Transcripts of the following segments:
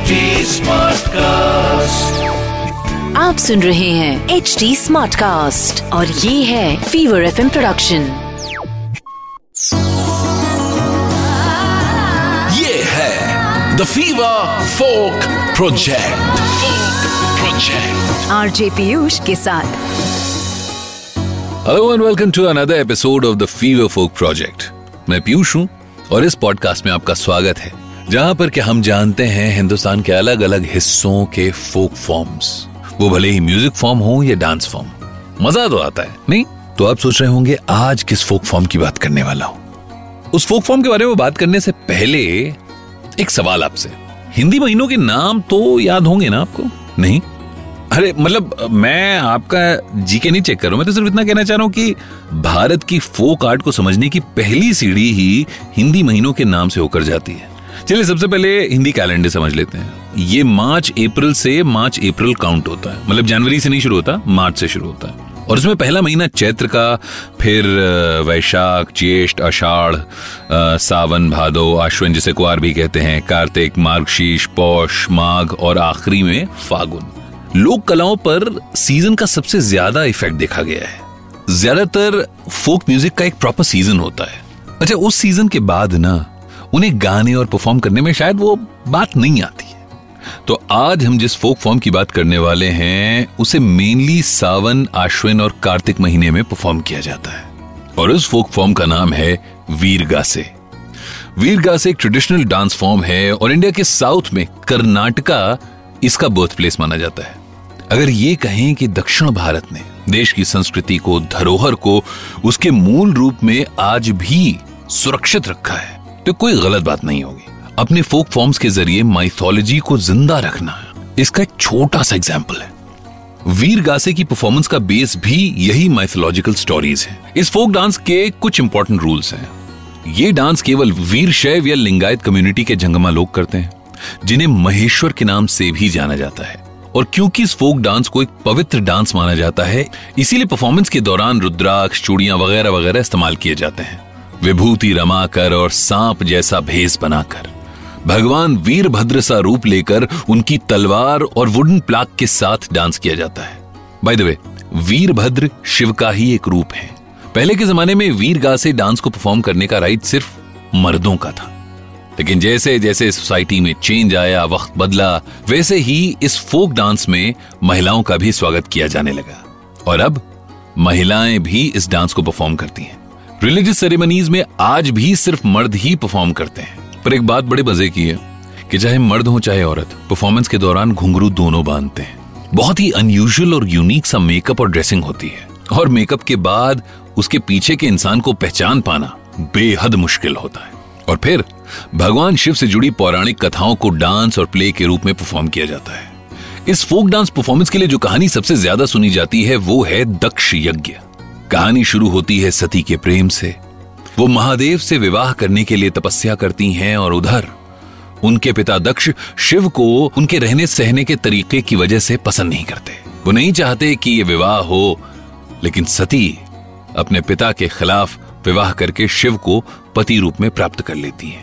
HD Smartcast. आप सुन रहे हैं एच डी स्मार्ट कास्ट और ये है फीवर एफ़ प्रोडक्शन ये है the fever folk project project RJ Piyush के साथ. Hello and welcome to another episode of the fever folk project मैं पीयूष हूँ और इस पॉडकास्ट में आपका स्वागत है। जहाँ पर कि हम जानते हैं हिंदुस्तान के अलग अलग हिस्सों के फोक फॉर्म्स। वो भले ही म्यूज़िक फॉर्म हो या डांस फॉर्म। मज़ा तो आता है, नहीं? तो आप सोच रहे होंगे, आज किस फोक फॉर्म की बात करने वाला हूँ? उस फोक फॉर्म के बारे में बात करने से पहले एक सवाल आपसे। हिंदी महीनों के नाम तो याद होंगे ना आपको? नहीं? अरे मतलब मैं आपका जीके नहीं चेक कर रहा हूँ। मैं तो सिर्फ़ इतना कहना चाह रहा हूँ कि भारत की फोक आर्ट को समझने की पहली सीढ़ी ही हिंदी महीनों के नाम से होकर जाती है। चलिए सबसे पहले हिंदी कैलेंडर समझ लेते हैं। ये मार्च अप्रैल से मार्च अप्रैल काउंट होता है। मतलब जनवरी से नहीं शुरू होता मार्च से शुरू होता है। और उसमें पहला महीना चैत्र का फिर वैशाख ज्येष्ठ आषाढ़ अ, सावन भादो आश्विन जिसे कुआर भी कहते हैं कार्तिक मार्गशीर्ष पौष माघ और आखिरी में फागुन। लोक कलाओं पर सीज़न का सबसे ज़्यादा इफ़ेक्ट देखा गया है। ज़्यादातर फोक म्यूज़िक का एक प्रॉपर सीज़न होता है। अच्छा उस सीज़न के बाद ना उन्हें गाने और परफॉर्म करने में शायद वो बात नहीं आती है। तो आज हम जिस फोक फॉर्म की बात करने वाले हैं, उसे मेनली सावन, आश्विन और कार्तिक महीने में परफॉर्म किया जाता है। और उस फोक फॉर्म का नाम है वीरगासे। वीरगासे एक ट्रेडिशनल डांस फॉर्म है और इंडिया के साउथ में कर्नाटका इसका बर्थ प्लेस माना जाता है। अगर ये कहें कि दक्षिण भारत ने देश की संस्कृति को, धरोहर को, उसके मूल रूप में आज भी सुरक्षित रखा है तो कोई गलत बात नहीं होगी। अपने फोक फॉर्म्स के ज़रिए माइथोलॉजी को ज़िंदा रखना इसका एक छोटा सा एग्ज़ाम्पल है। वीर गासे की परफॉर्मेंस का बेस भी यही माइथोलॉजिकल स्टोरीज है। इस फोक डांस के कुछ इंपॉर्टेंट रूल्स हैं। ये डांस केवल वीर, शैव या लिंगायत कम्युनिटी के जंगमा लोग करते हैं, जिन्हें महेश्वर के नाम से भी जाना जाता है। और क्योंकि इस फोक डांस को एक पवित्र डांस माना जाता है, इसीलिए परफॉर्मेंस के दौरान रुद्राक्ष, चूड़ियाँ वगैरह वगैरह इस्तेमाल किए जाते हैं। विभूति रमाकर और सांप जैसा भेस बनाकर। भगवान वीरभद्र सा रूप लेकर उनकी तलवार और वुडन प्लाक के साथ डांस किया जाता है। By the way Virabhadra Shiva का ही एक रूप है। पहले के जमाने में वीरगा से डांस को परफॉर्म करने का राइट सिर्फ़ मर्दों का था। लेकिन जैसे जैसे सोसाइटी में चेंज आया, वक्त बदला, वैसे ही इस फोक डांस में महिलाओं का भी स्वागत किया जाने लगा। और अब महिलाएँ भी इस डांस को परफॉर्म करती हैं। रिलीजियस सेरेमनीज में आज भी सिर्फ़ मर्द ही परफॉर्म करते हैं। पर एक बात बड़े मज़े की है कि चाहे मर्द हो, चाहे औरत परफॉर्मेंस के दौरान घुंघरू दोनों बांधते हैं। बहुत ही अनयूजुअल और यूनिक सा मेकअप और ड्रेसिंग होती है। और मेकअप के बाद उसके पीछे के इंसान को पहचान पाना बेहद मुश्किल होता है। और फिर, भगवान शिव से जुड़ी पौराणिक कथाओं को डांस और प्ले के रूप में परफॉर्म किया जाता है। इस फोक डांस परफॉर्मेंस के लिए जो कहानी सबसे ज़्यादा सुनी जाती है, वो है दक्ष यज्ञ कहानी शुरू होती है सती के प्रेम से। वो महादेव से विवाह करने के लिए तपस्या करती हैं और उधर उनके पिता दक्ष शिव को उनके रहने सहने के तरीके की वजह से पसंद नहीं करते। वो नहीं चाहते कि ये विवाह हो, लेकिन सती अपने पिता के खिलाफ विवाह करके शिव को पति रूप में प्राप्त कर लेती है।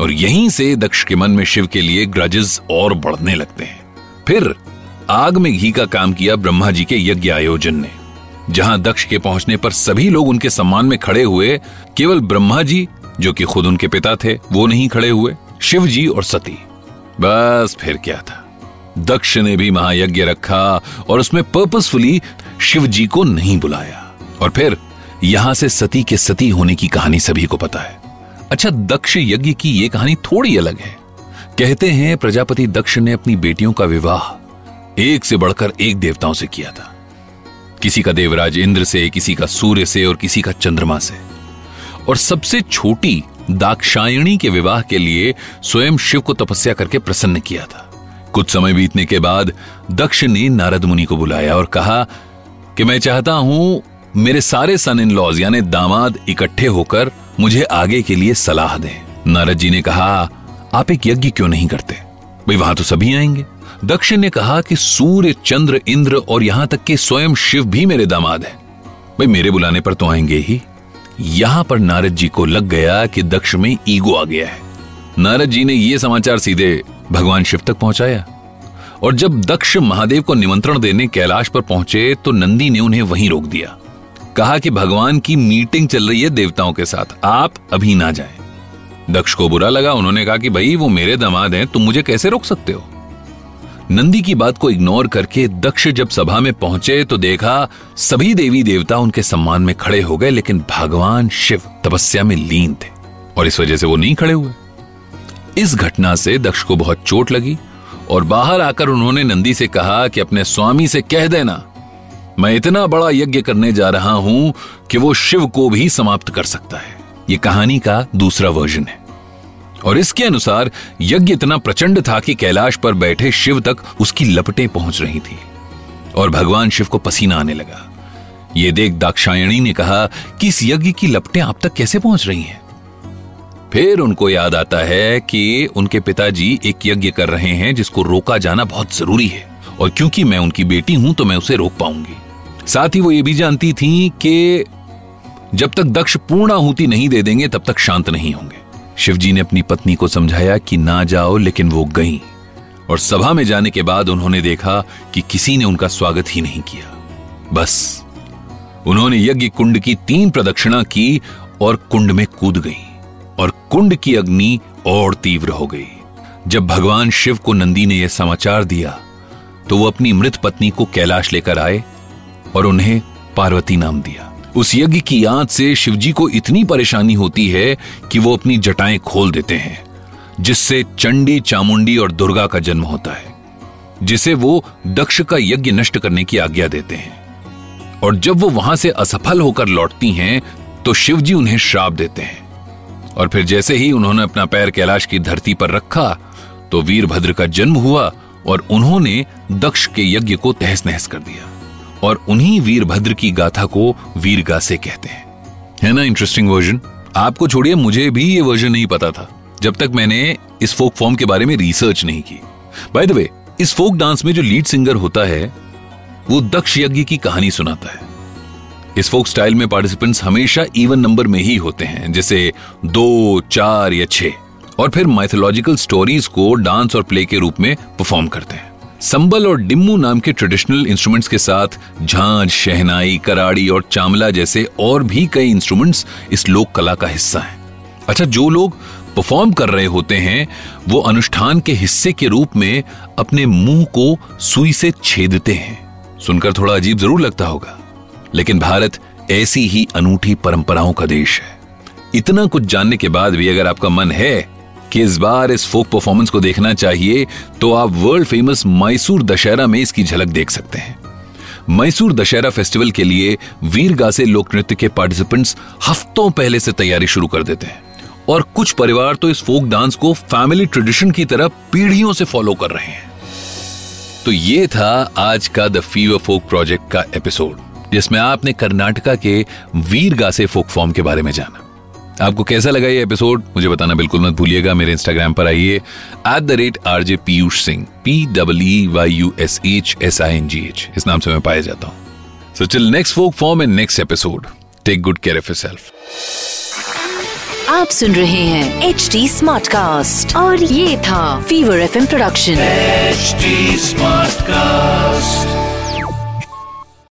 और यहीं से दक्ष के मन में शिव के लिए ग्रजेस और बढ़ने लगते हैं। फिर आग में घी का काम किया ब्रह्मा जी के यज्ञ आयोजन ने। जहाँ दक्ष के पहुँचने पर सभी लोग उनके सम्मान में खड़े हुए, केवल ब्रह्मा जी, जो कि खुद उनके पिता थे, वो नहीं खड़े हुए, शिव जी और सती। बस फिर क्या था? दक्ष ने भी महायज्ञ रखा और उसमें पर्पसफुली शिव जी को नहीं बुलाया। और फिर, यहाँ से सती के सती होने की कहानी सभी को पता है। अच्छा दक्ष यज्ञ की यह कहानी थोड़ी अलग है। कहते हैं, प्रजापति दक्ष ने अपनी बेटियों का विवाह एक से बढ़कर एक देवताओं से किया था। किसी का देवराज इंद्र से, किसी का सूर्य से और किसी का चंद्रमा से। और सबसे छोटी दाक्षायणी के विवाह के लिए स्वयं शिव को तपस्या करके प्रसन्न किया था। कुछ समय बीतने के बाद दक्ष ने नारद मुनि को बुलाया और कहा कि मैं चाहता हूँ मेरे सारे सन इन लॉज यानी दामाद, इकट्ठे होकर मुझे आगे के लिए सलाह दें। नारद जी ने कहा, आप एक यज्ञ क्यों नहीं करते? भाई वहाँ तो सभी आएँगे। दक्ष ने कहा कि सूर्य, चंद्र, इंद्र और यहाँ तक कि स्वयं शिव भी मेरे दामाद हैं। भाई, मेरे बुलाने पर तो आएँगे ही। यहाँ पर नारद जी को लग गया कि दक्ष में ईगो आ गया है। नारद जी ने यह समाचार सीधे भगवान शिव तक पहुँचाया। और जब दक्ष महादेव को निमंत्रण देने कैलाश पर पहुँचे तो नंदी ने उन्हें वहीं रोक दिया। कहा कि भगवान की मीटिंग चल रही है देवताओं के साथ, आप अभी ना जाएँ। दक्ष को बुरा लगा, उन्होंने कहा कि भाई, वो मेरे दामाद हैं, तुम मुझे कैसे रोक सकते हो? नंदी की बात को इग्नोर करके दक्ष जब सभा में पहुँचे तो देखा सभी देवी देवता उनके सम्मान में खड़े हो गए, लेकिन भगवान शिव तपस्या में लीन थे और इस वजह से वो नहीं खड़े हुए। इस घटना से दक्ष को बहुत चोट लगी और बाहर आकर उन्होंने नंदी से कहा कि अपने स्वामी से कह देना, मैं इतना बड़ा यज्ञ करने जा रहा हूँ कि वो शिव को भी समाप्त कर सकता है। ये कहानी का दूसरा वर्जन है। और इसके अनुसार यज्ञ इतना प्रचंड था कि कैलाश पर बैठे शिव तक उसकी लपटें पहुँच रही थी और भगवान शिव को पसीना आने लगा। ये देख दाक्षायणी ने कहा कि इस यज्ञ की लपटें आप तक कैसे पहुँच रही हैं? फिर उनको याद आता है कि उनके पिताजी एक यज्ञ कर रहे हैं जिसको रोका जाना बहुत ज़रूरी है और क्योंकि मैं उनकी बेटी हूँ तो मैं उसे रोक पाऊँगी। साथ ही वो ये भी जानती थी कि जब तक दक्ष पूर्ण आहुति नहीं दे देंगे, तब तक शांत नहीं होंगे। शिवजी ने अपनी पत्नी को समझाया कि ना जाओ, लेकिन वो गई। और सभा में जाने के बाद उन्होंने देखा कि किसी ने उनका स्वागत ही नहीं किया। बस, उन्होंने यज्ञ कुंड की तीन प्रदक्षिणा की और कुंड में कूद गई। और कुंड की अग्नि और तीव्र हो गई। जब भगवान शिव को नंदी ने यह समाचार दिया तो वो अपनी मृत पत्नी को कैलाश लेकर आए और उन्हें पार्वती नाम दिया। उस यज्ञ की याद से शिवजी को इतनी परेशानी होती है कि वो अपनी जटाएँ खोल देते हैं, जिससे चंडी, चामुंडी और दुर्गा का जन्म होता है, जिसे वो दक्ष का यज्ञ नष्ट करने की आज्ञा देते हैं। और जब वो वहाँ से असफल होकर लौटती हैं तो शिवजी उन्हें श्राप देते हैं। और फिर जैसे ही उन्होंने अपना पैर कैलाश की धरती पर रखा तो वीरभद्र का जन्म हुआ और उन्होंने दक्ष के यज्ञ को तहस नहस कर दिया। और उन्हीं वीरभद्र की गाथा को वीरगा से कहते हैं। है ना इंटरेस्टिंग वर्जन आपको छोड़िए, मुझे भी ये वर्जन नहीं पता था, जब तक मैंने इस फोक फॉर्म के बारे में रिसर्च नहीं की। बाय द वे इस फोक डांस में जो लीड सिंगर होता है, वो दक्ष यज्ञ की कहानी सुनाता है। इस फोक स्टाइल में पार्टिसिपेंट्स हमेशा इवन नंबर में ही होते हैं, जैसे दो, चार या छह, और फिर माइथोलॉजिकल स्टोरीज को डांस और प्ले के रूप में परफॉर्म करते हैं। संबल और डिम्मू नाम के ट्रेडिशनल इंस्ट्रूमेंट्स के साथ झांझ, शहनाई, कराड़ी और चामला जैसे और भी कई इंस्ट्रूमेंट्स इस लोक कला का हिस्सा हैं। अच्छा जो लोग परफॉर्म कर रहे होते हैं, वो अनुष्ठान के हिस्से के रूप में अपने मुँह को सुई से छेदते हैं। सुनकर थोड़ा अजीब ज़रूर लगता होगा। लेकिन भारत ऐसी ही अनूठी परंपराओं का देश है। इतना कुछ जानने के बाद भी अगर आपका मन है कि इस बार इस फोक परफॉर्मेंस को देखना चाहिए तो आप वर्ल्ड फ़ेमस मैसूर दशहरा में इसकी झलक देख सकते हैं। मैसूर दशहरा फेस्टिवल के लिए वीरगासे लोक नृत्य के पार्टिसिपेंट्स हफ्तों पहले से तैयारी शुरू कर देते हैं। और कुछ परिवार तो इस फोक डांस को फैमिली ट्रेडिशन की तरह पीढ़ियों से फॉलो कर रहे हैं। तो ये था आज का द फीवर फोक प्रोजेक्ट का एपिसोड जिसमें आपने कर्नाटका के वीरगासे फोक फॉर्म के बारे में जाना। आपको कैसा लगा ये एपिसोड मुझे बताना बिल्कुल मत भूलिएगा। मेरे इंस्टाग्राम पर आइए। At the rate RJ Piyush Singh P W Y U S H S I N G H इस नाम से मैं पाया जाता हूँ। So chill next folk form and next episode take good care of yourself आप सुन रहे हैं एच डी स्मार्ट कास्ट और ये था fever F M production H smart cast